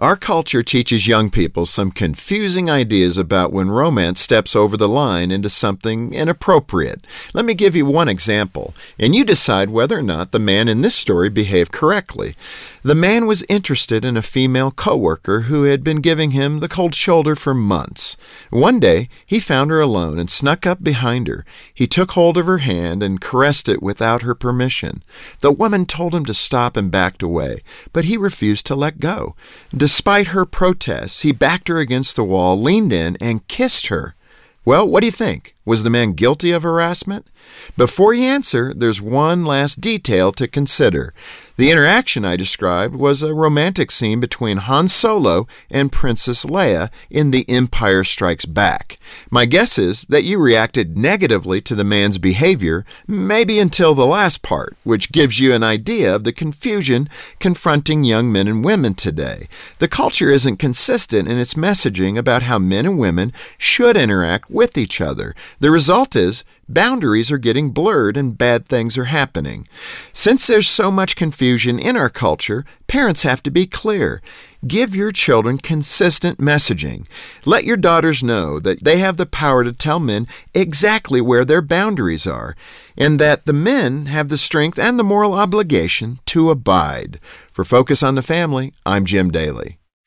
Our culture teaches young people some confusing ideas about when romance steps over the line into something inappropriate. Let me give you one example, and you decide whether or not the man in this story behaved correctly. The man was interested in a female coworker who had been giving him the cold shoulder for months. One day, he found her alone and snuck up behind her. He took hold of her hand and caressed it without her permission. The woman told him to stop and backed away, but he refused to let go. Despite her protests, he backed her against the wall, leaned in, and kissed her. Well, what do you think? Was the man guilty of harassment? Before you answer, there's one last detail to consider. The interaction I described was a romantic scene between Han Solo and Princess Leia in The Empire Strikes Back. My guess is that you reacted negatively to the man's behavior, maybe until the last part, which gives you an idea of the confusion confronting young men and women today. The culture isn't consistent in its messaging about how men and women should interact with each other. The result is boundaries are getting blurred and bad things are happening. Since there's so much confusion in our culture, parents have to be clear. Give your children consistent messaging. Let your daughters know that they have the power to tell men exactly where their boundaries are, and that the men have the strength and the moral obligation to abide. For Focus on the Family, I'm Jim Daly.